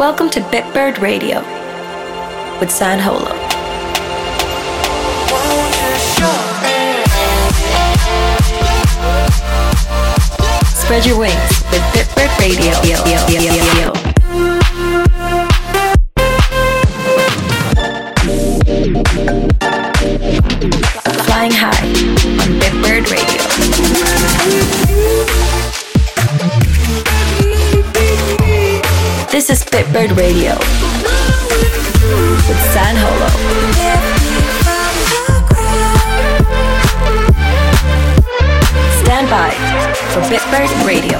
Welcome to Bitbird Radio with San Holo. Spread your wings with Bitbird Radio. Flying high on Bitbird Radio. This is Bitbird Radio with San Holo. Stand by for Bitbird Radio.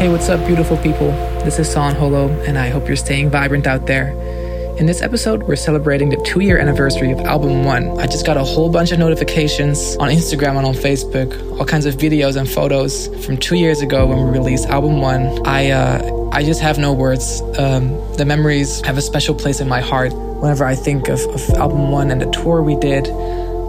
Hey, what's up, beautiful people? This is San Holo, and I hope you're staying vibrant out there. In this episode, we're celebrating the two year anniversary of album one. I just got a whole bunch of notifications on Instagram and on Facebook, all kinds of videos and photos from two years ago when we released album one. I, uh, I just have no words. Um, the memories have a special place in my heart. Whenever I think of, of album one and the tour we did,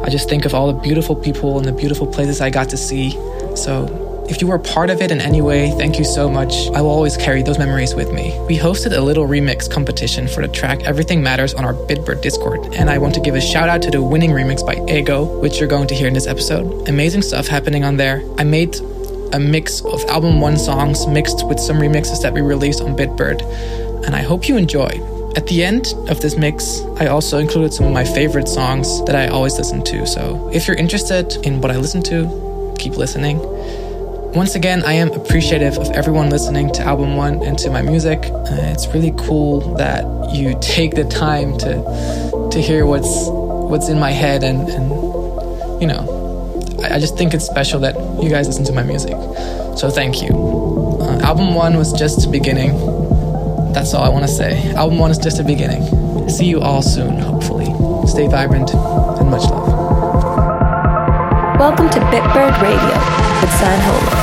I just think of all the beautiful people and the beautiful places I got to see. So if you were part of it in any way, thank you so much. I will always carry those memories with me. We hosted a little remix competition for the track Everything Matters on our Bitbird Discord, and I want to give a shout out to the winning remix by Aego, which you're going to hear in this episode. Amazing stuff happening on there. I made a mix of album one songs mixed with some remixes that we released on Bitbird, and I hope you enjoy. At the end of this mix, I also included some of my favorite songs that I always listen to. So if you're interested in what I listen to, keep listening. Once again, I am appreciative of everyone listening to album one and to my music. Uh, it's really cool that you take the time to to hear what's what's in my head, and, and you know, I, I, just think it's special that you guys listen to my music. So thank you. Uh, album one was just the beginning. That's all I want to say. Album one is just the beginning. See you all soon, hopefully. Stay vibrant and much love. Welcome to Bitbird Radio with San Holo.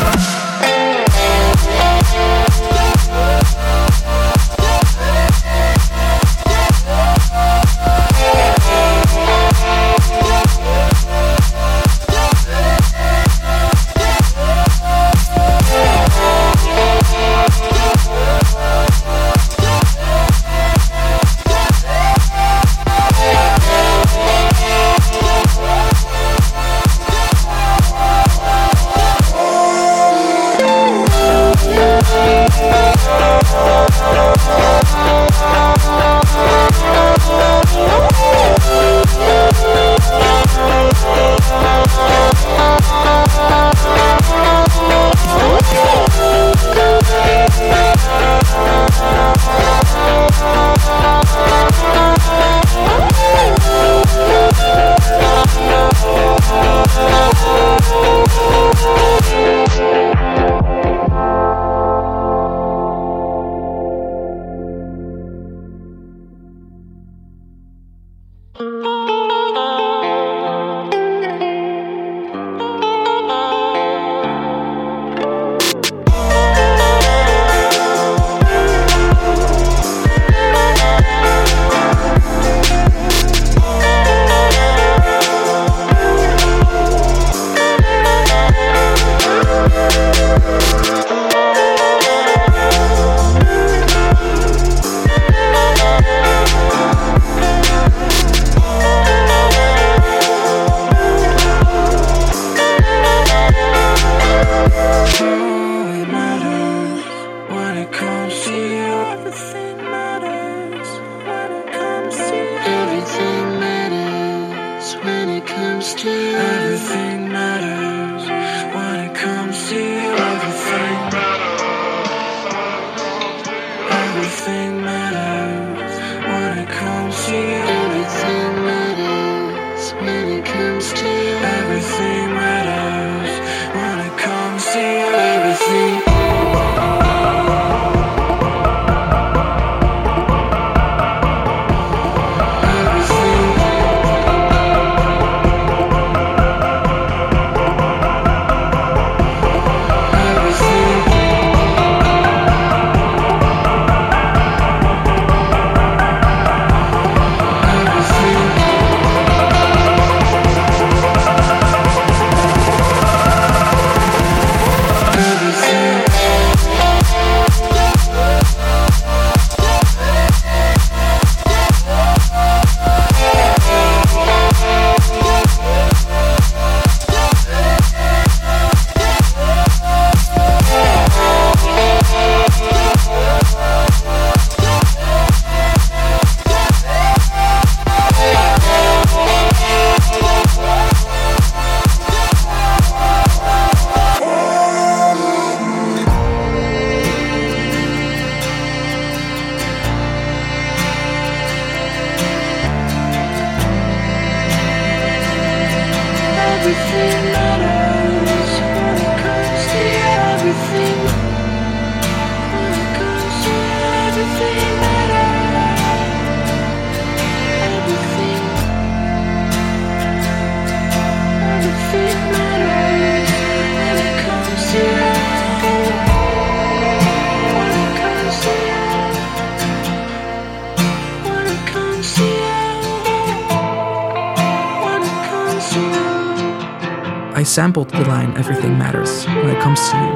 Sampled the line Everything Matters When It Comes to You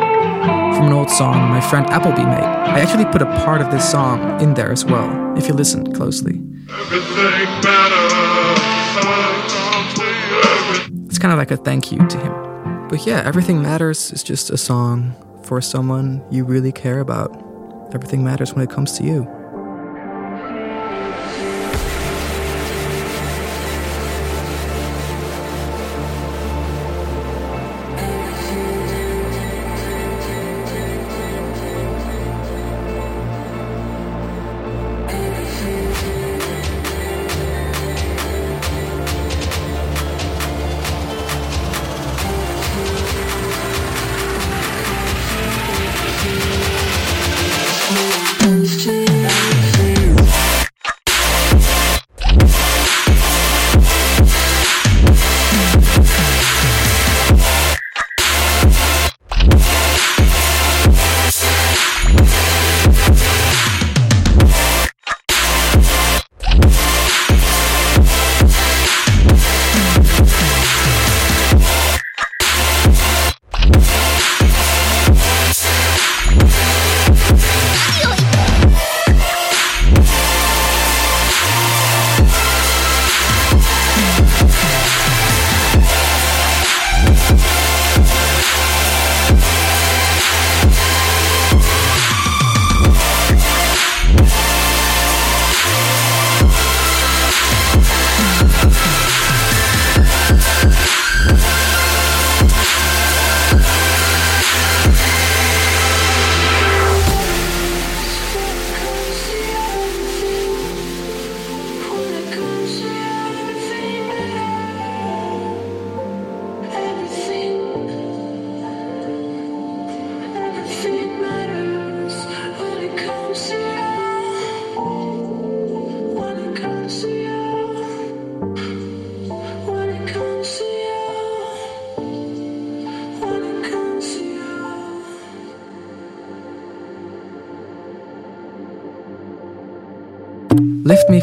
from an old song my friend Appleby made. I actually put a part of this song in there as well, if you listen closely. It's kind of like a thank you to him. But yeah, Everything Matters is just a song for someone you really care about. Everything matters when it comes to you.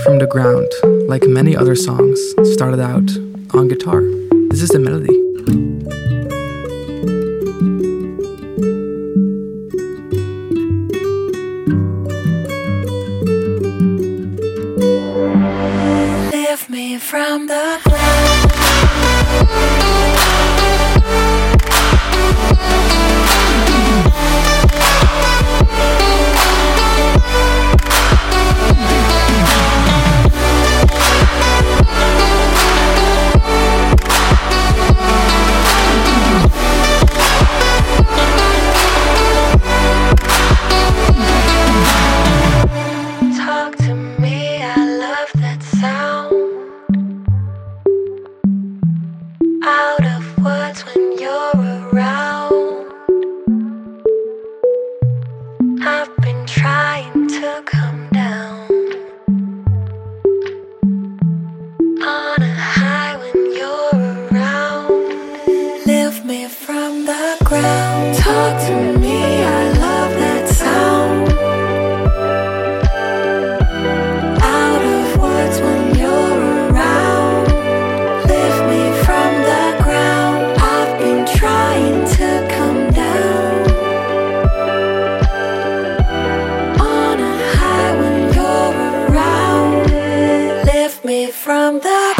From the Ground, like many other songs, started out on guitar. This is the melody. From the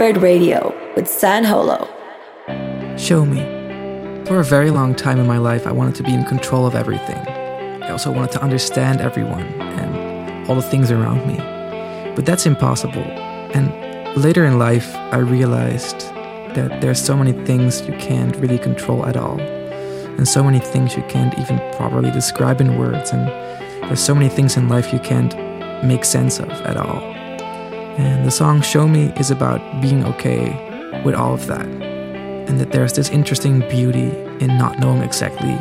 Bitbird Radio with San Holo. Show me. For a very long time in my life, I wanted to be in control of everything. I also wanted to understand everyone and all the things around me. But that's impossible. And later in life, I realized that there are so many things you can't really control at all. And so many things you can't even properly describe in words. And there's so many things in life you can't make sense of at all. And the song Show Me is about being okay with all of that. And that there's this interesting beauty in not knowing exactly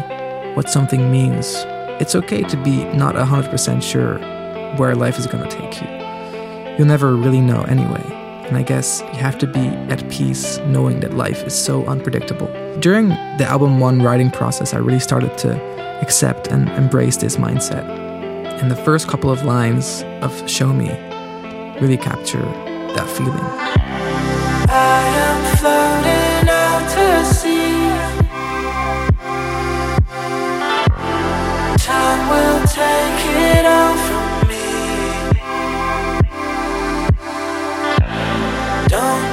what something means. It's okay to be not 100% sure where life is going to take you. You'll never really know anyway. And I guess you have to be at peace knowing that life is so unpredictable. During the album one writing process, I really started to accept and embrace this mindset. And the first couple of lines of Show Me really capture that feeling. I am floating out to sea. Time will take it all from me. Don't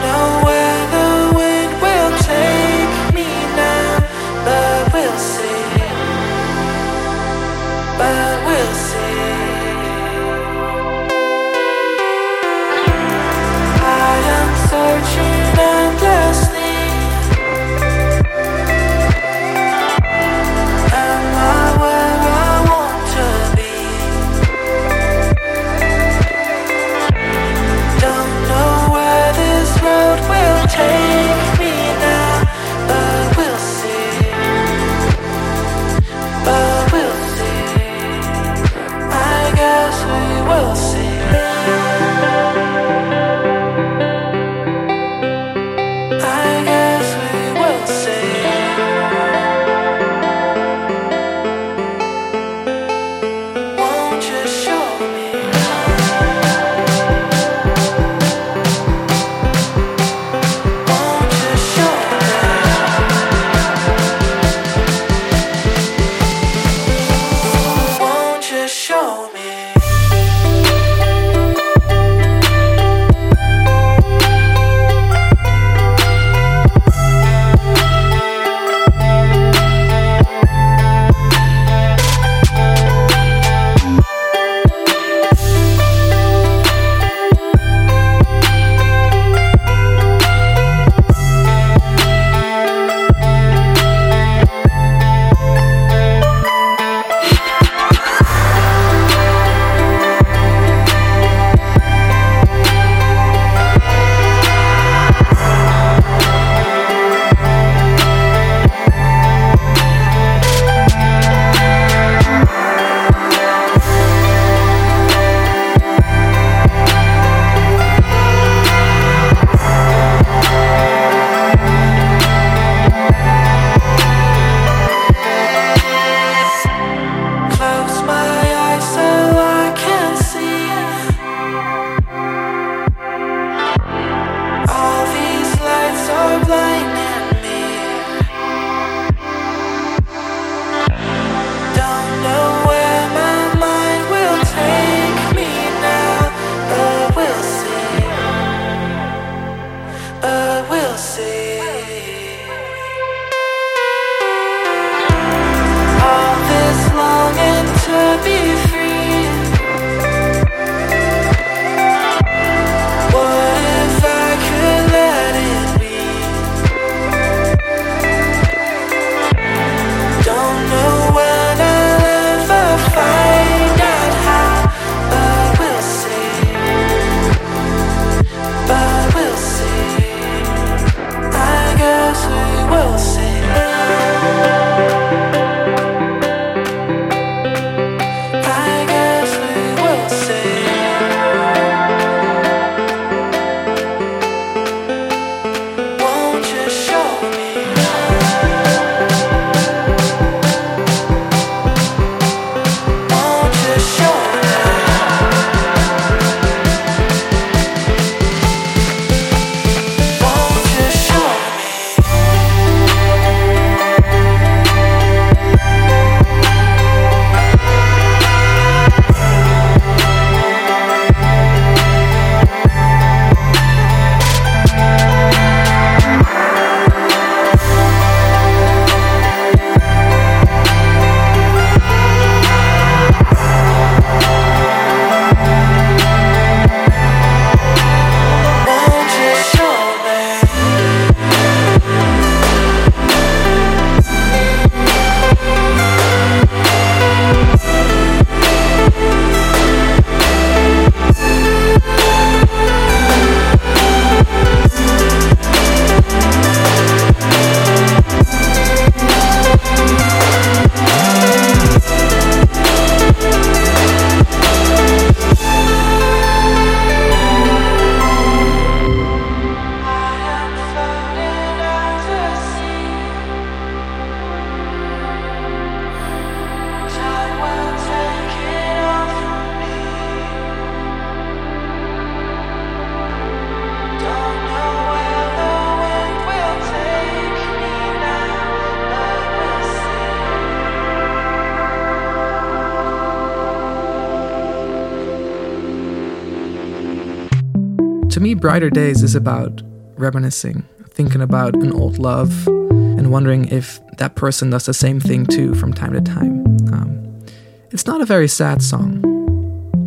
Brighter Days is about reminiscing, thinking about an old love, and wondering if that person does the same thing too from time to time. Um, it's not a very sad song.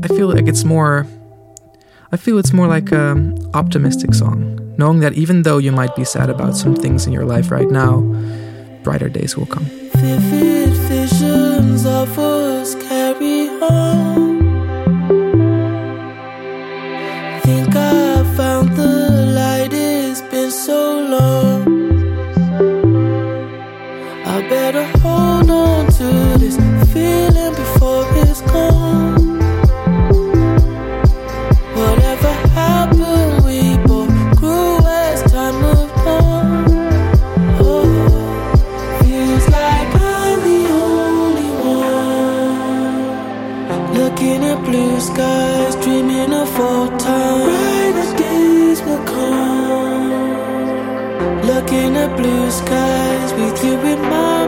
I feel like it's more. I feel it's more like an optimistic song, knowing that even though you might be sad about some things in your life right now, brighter days will come. Better hold on to this feeling before it's gone. Whatever happened, we both grew as time moved on. Oh, feels like I'm the only one looking at blue skies, dreaming of fall time. Brighter days will come. Looking at blue skies with you in mind.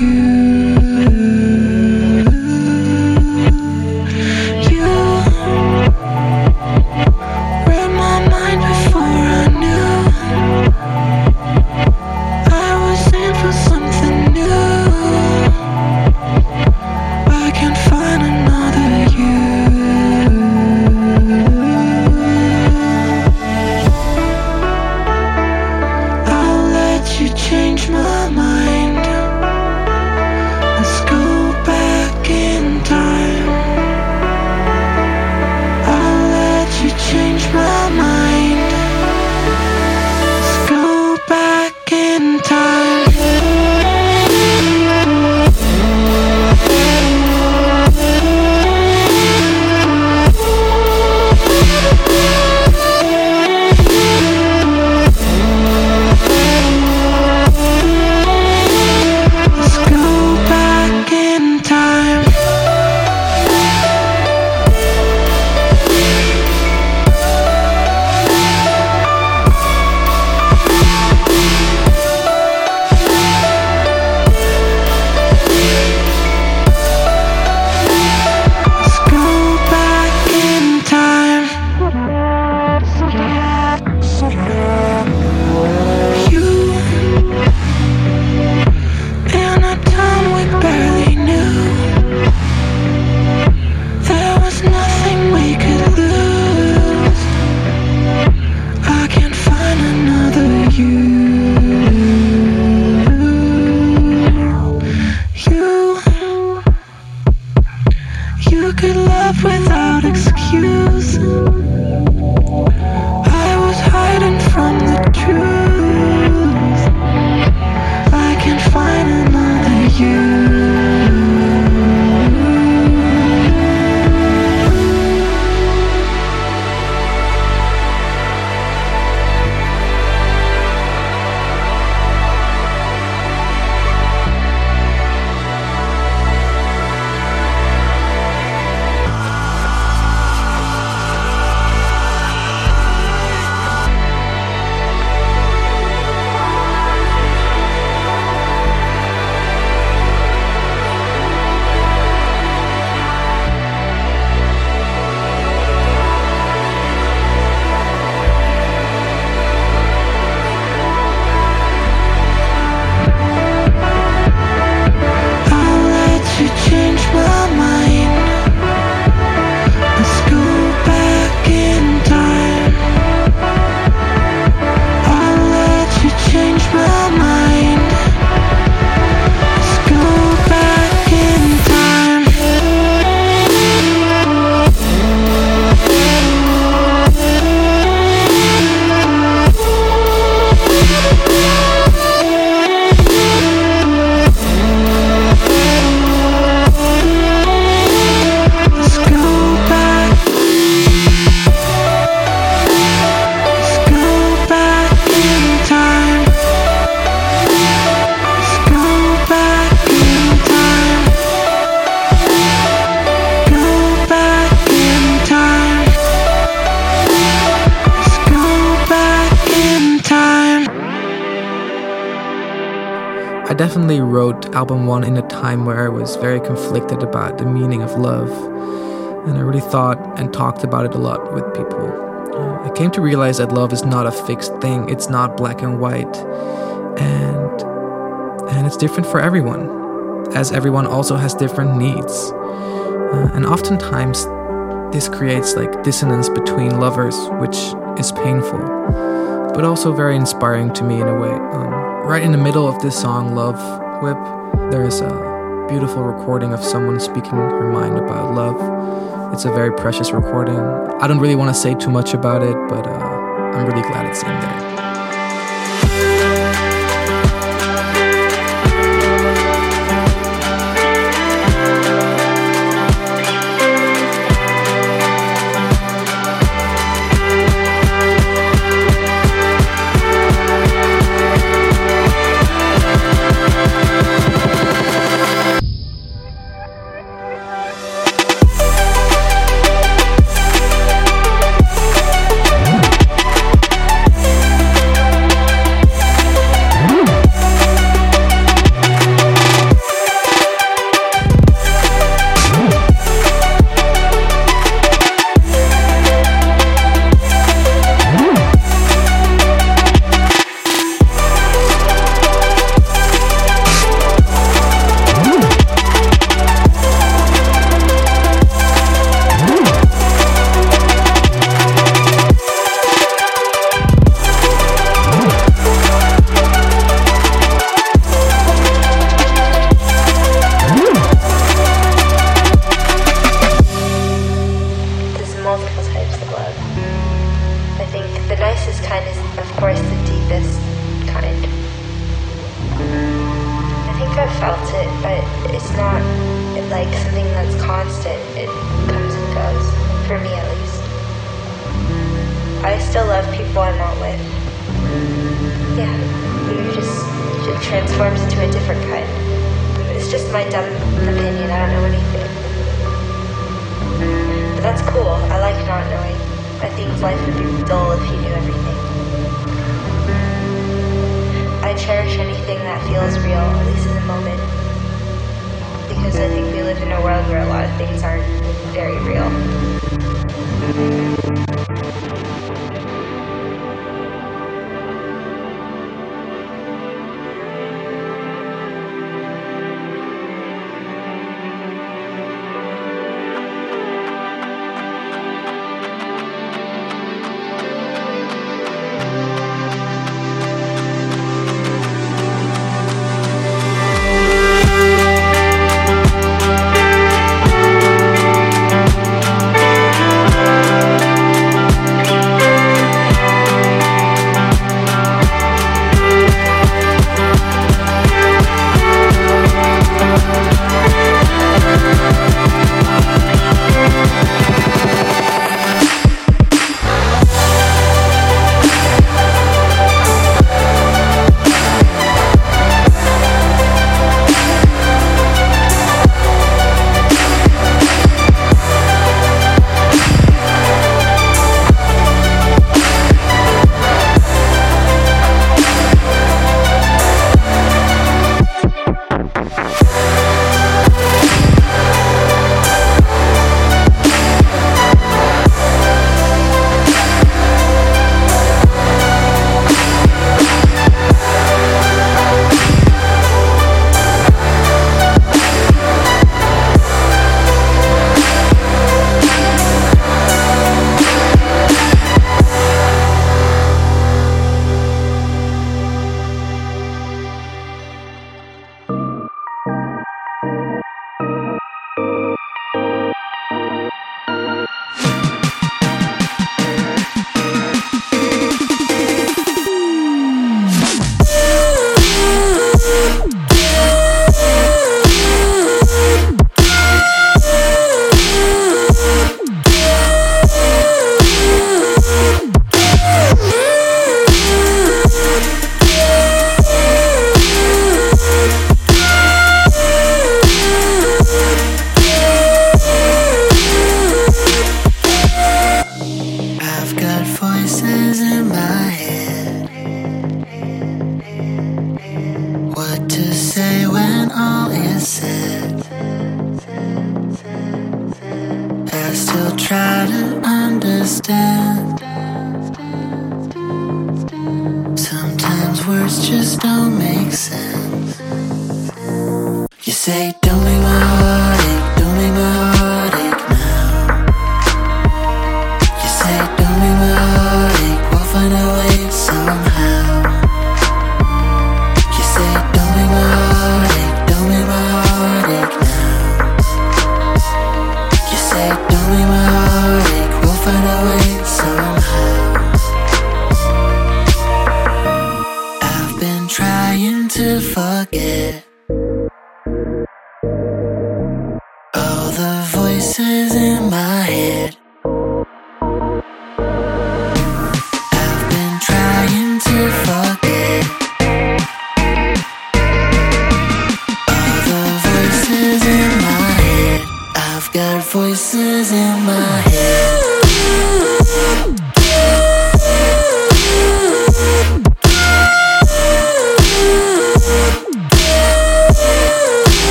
you. Time where I was very conflicted about the meaning of love, and I really thought and talked about it a lot with people. I came to realize that love is not a fixed thing, it's not black and white, and and it's different for everyone, as everyone also has different needs. Uh, and oftentimes, this creates like dissonance between lovers, which is painful, but also very inspiring to me in a way. Um, right in the middle of this song, Love WIP, there is a beautiful recording of someone speaking her mind about love. It's a very precious recording. I don't really want to say too much about it, but uh, I'm really glad it's in there.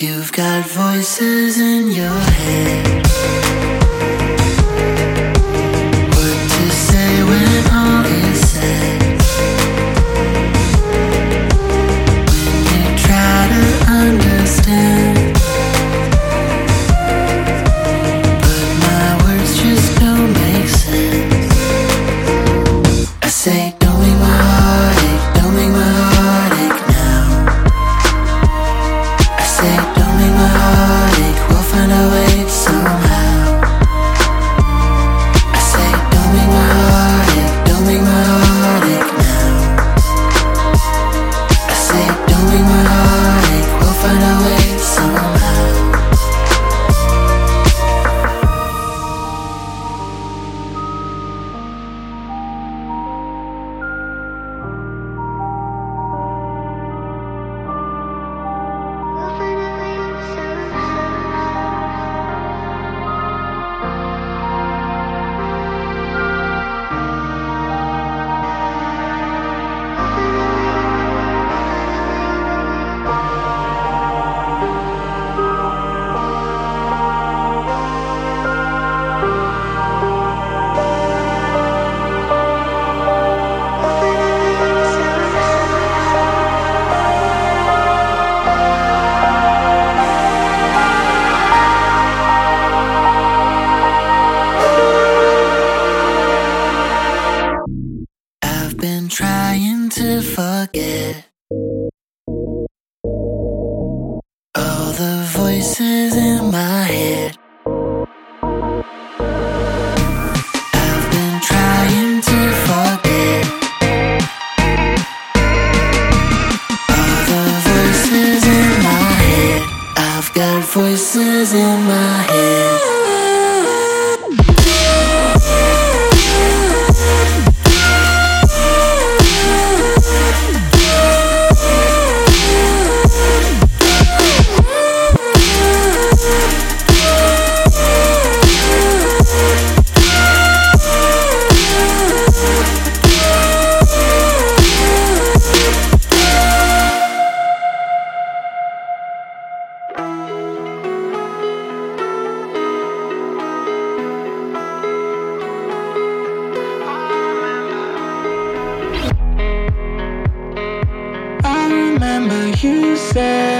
You've got voices in your head. Remember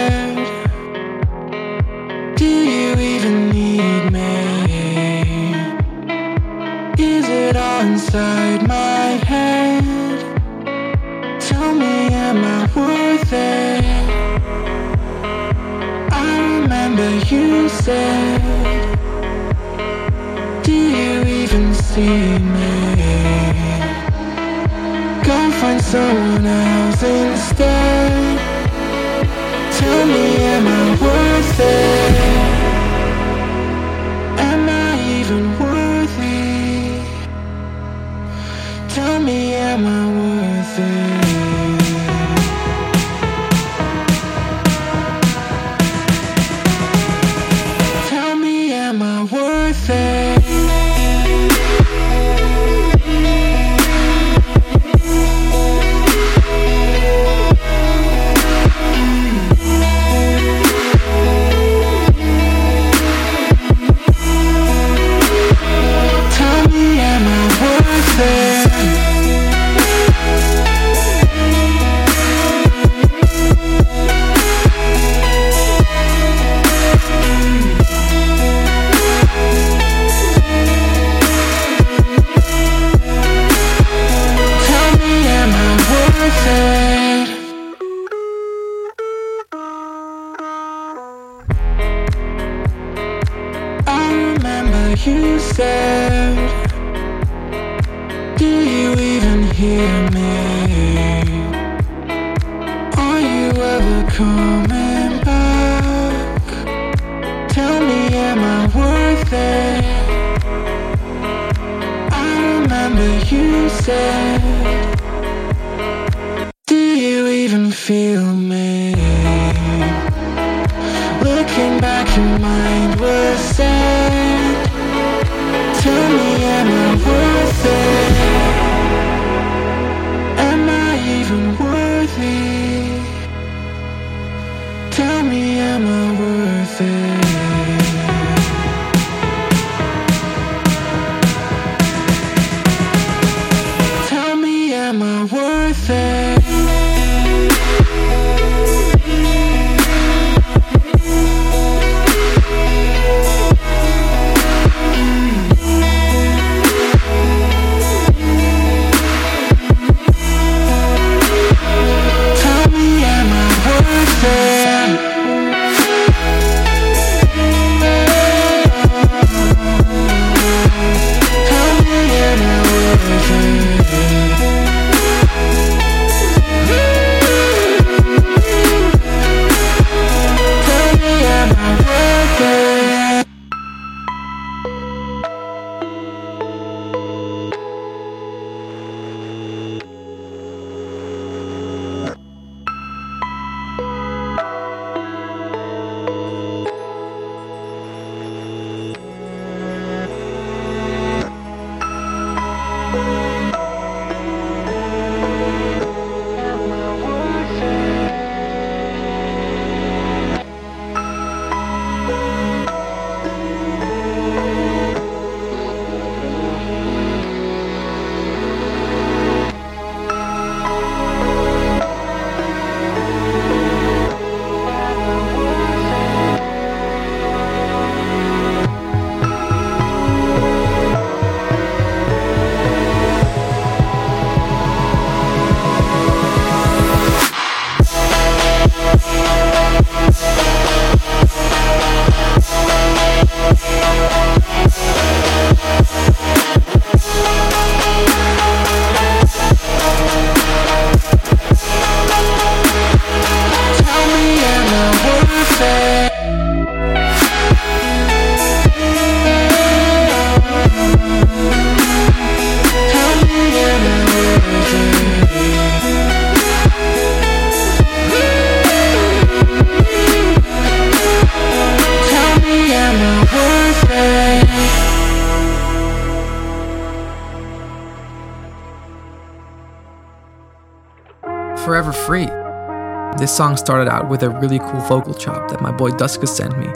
song started out with a really cool vocal chop that my boy Duskus sent me.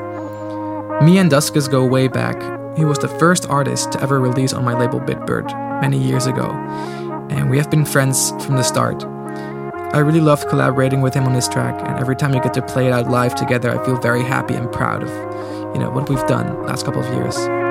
Me and Duskus go way back. He was the first artist to ever release on my label Bitbird many years ago, and we have been friends from the start. I really loved collaborating with him on this track, and every time we get to play it out live together, I feel very happy and proud of, you know, what we've done last couple of years.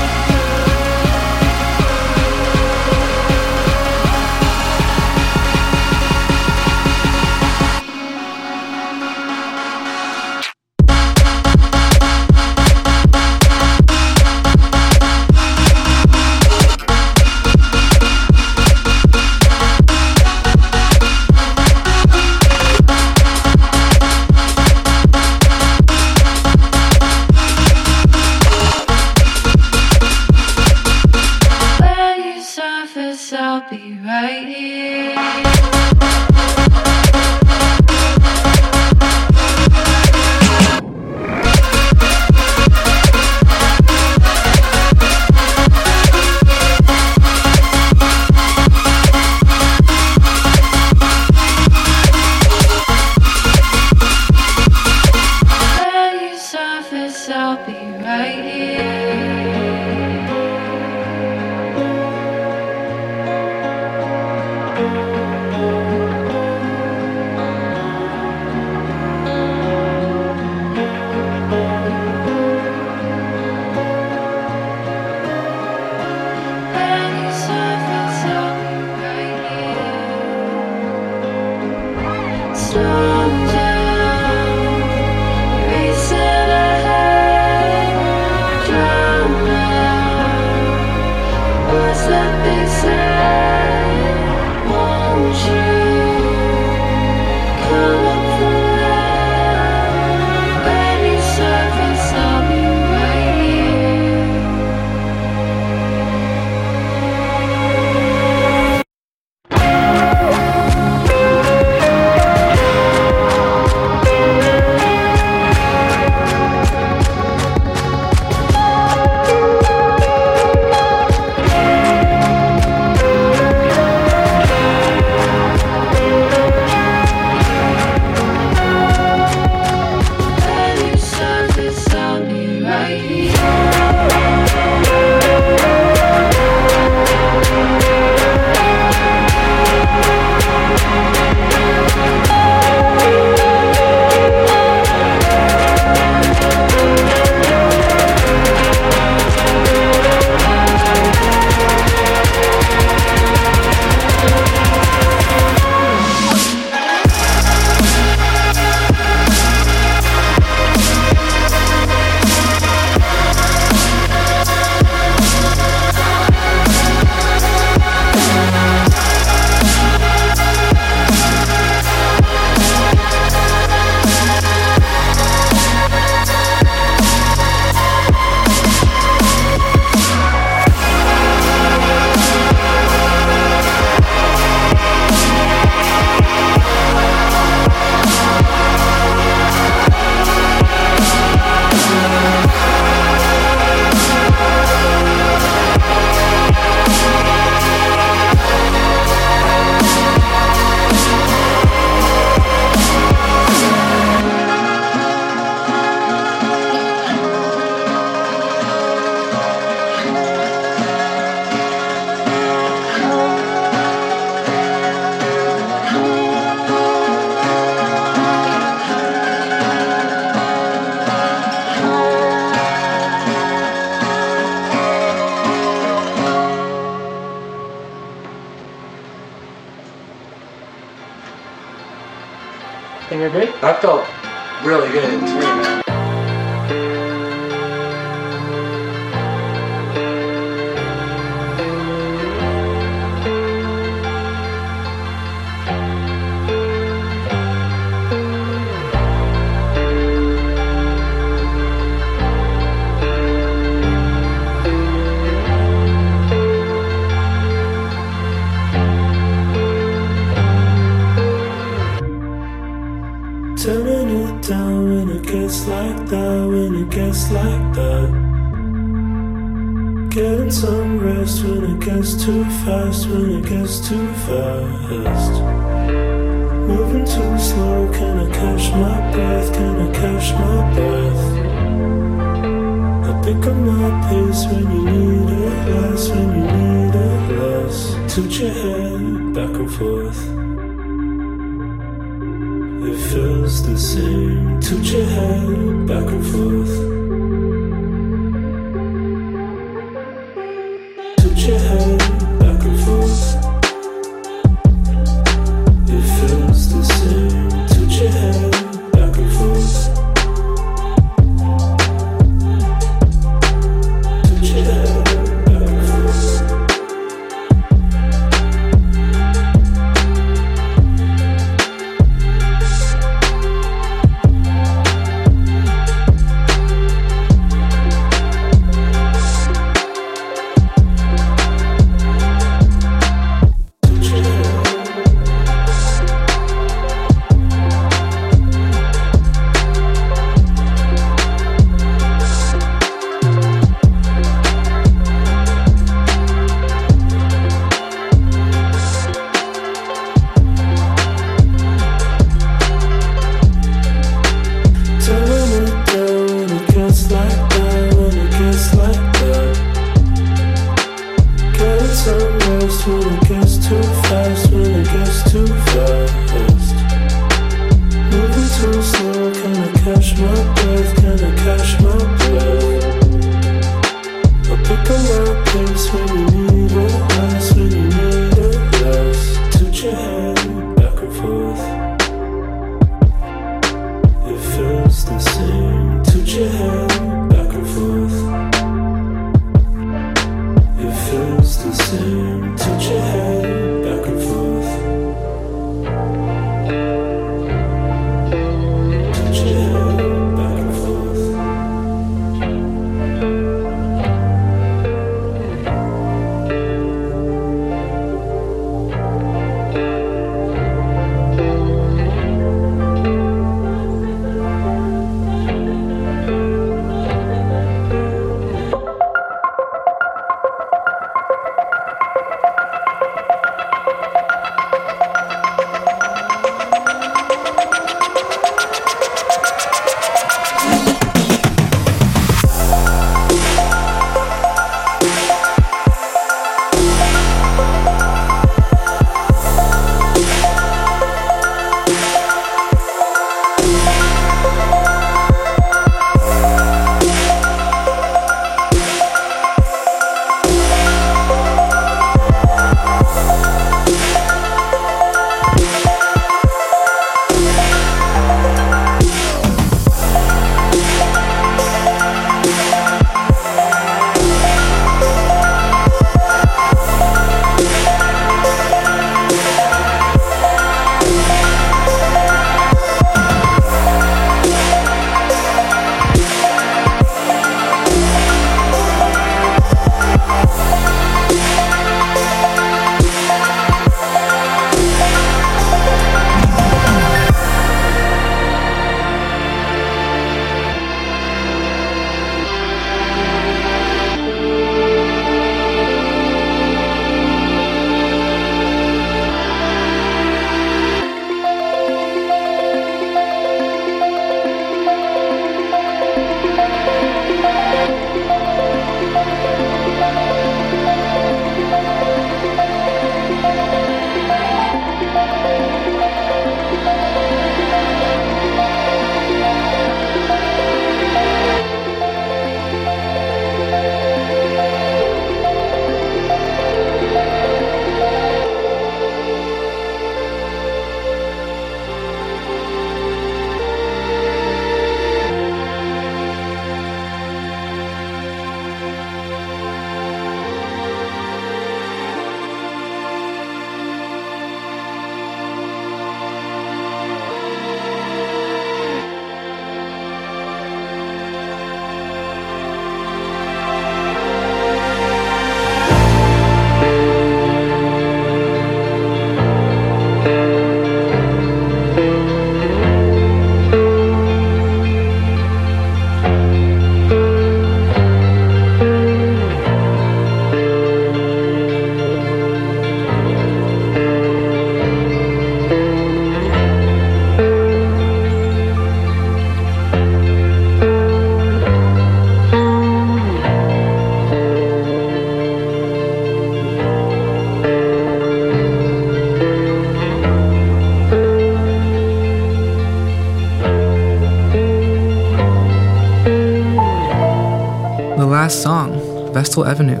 Vestal Avenue.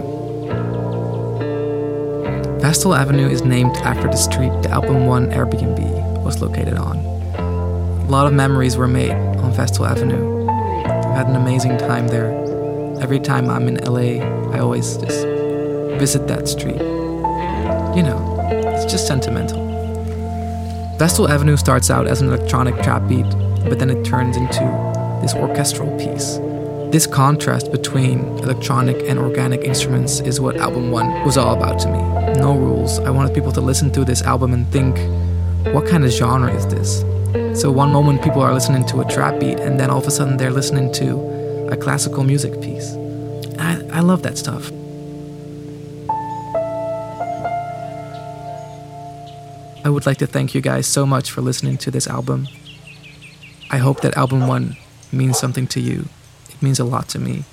Vestal Avenue is named after the street the album one Airbnb was located on. A lot of memories were made on Vestal Avenue. I've had an amazing time there. Every time I'm in LA, I always just visit that street. You know, it's just sentimental. Vestal Avenue starts out as an electronic trap beat, but then it turns into this orchestral piece. This contrast between electronic and organic instruments is what album one was all about to me. No rules. I wanted people to listen to this album and think, what kind of genre is this? So one moment people are listening to a trap beat, and then all of a sudden they're listening to a classical music piece. I, I love that stuff. I would like to thank you guys so much for listening to this album. I hope that album one means something to you. Means a lot to me.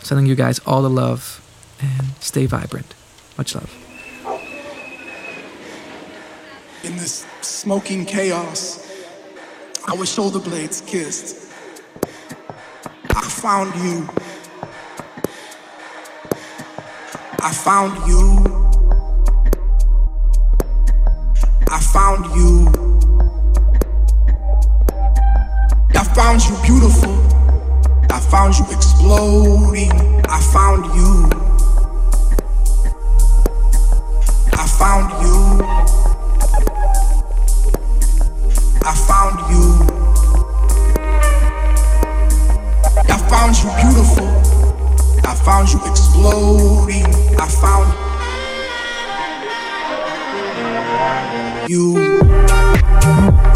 Sending you guys all the love and stay vibrant. Much love. In this smoking chaos, our shoulder blades kissed. I found you. I found you. I found you. I found you beautiful. I found you exploding. I found you. I found you. I found you. I found you beautiful. I found you exploding. I found you.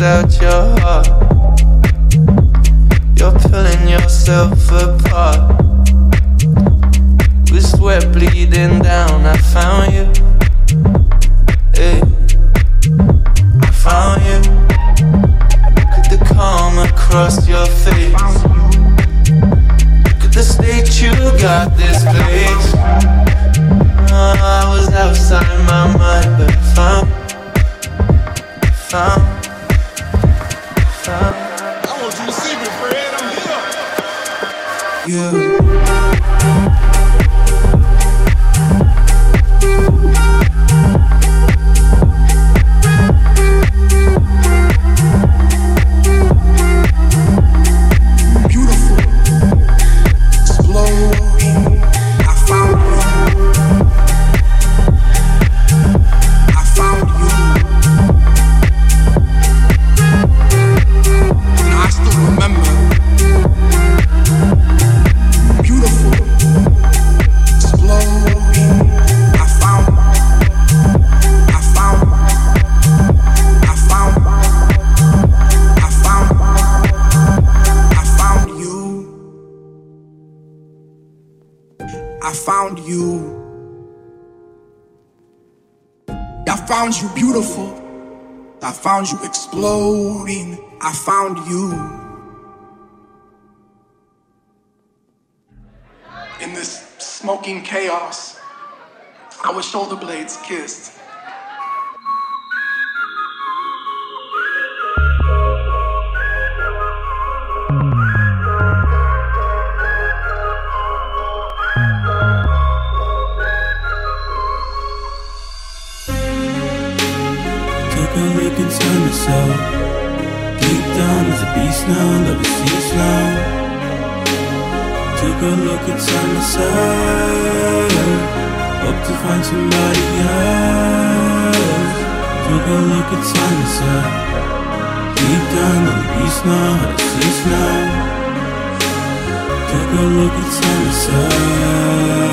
Out your heart. You're pulling yourself apart. With sweat bleeding down, I found you. Hey, I found you. Look at the calm across your face. Look at the state you got this place. I was outside my mind, but I found, found, found. I want you to see me, Fred. I'm here. You. Exploding. I found you. In this smoking chaos, our shoulder blades kissed. Myself. Deep down as a beast now, love is cease now. Took a look inside myself. Hope to find somebody else. Took a look inside myself. Deep down on the beast now, how to cease now. Took a look inside myself.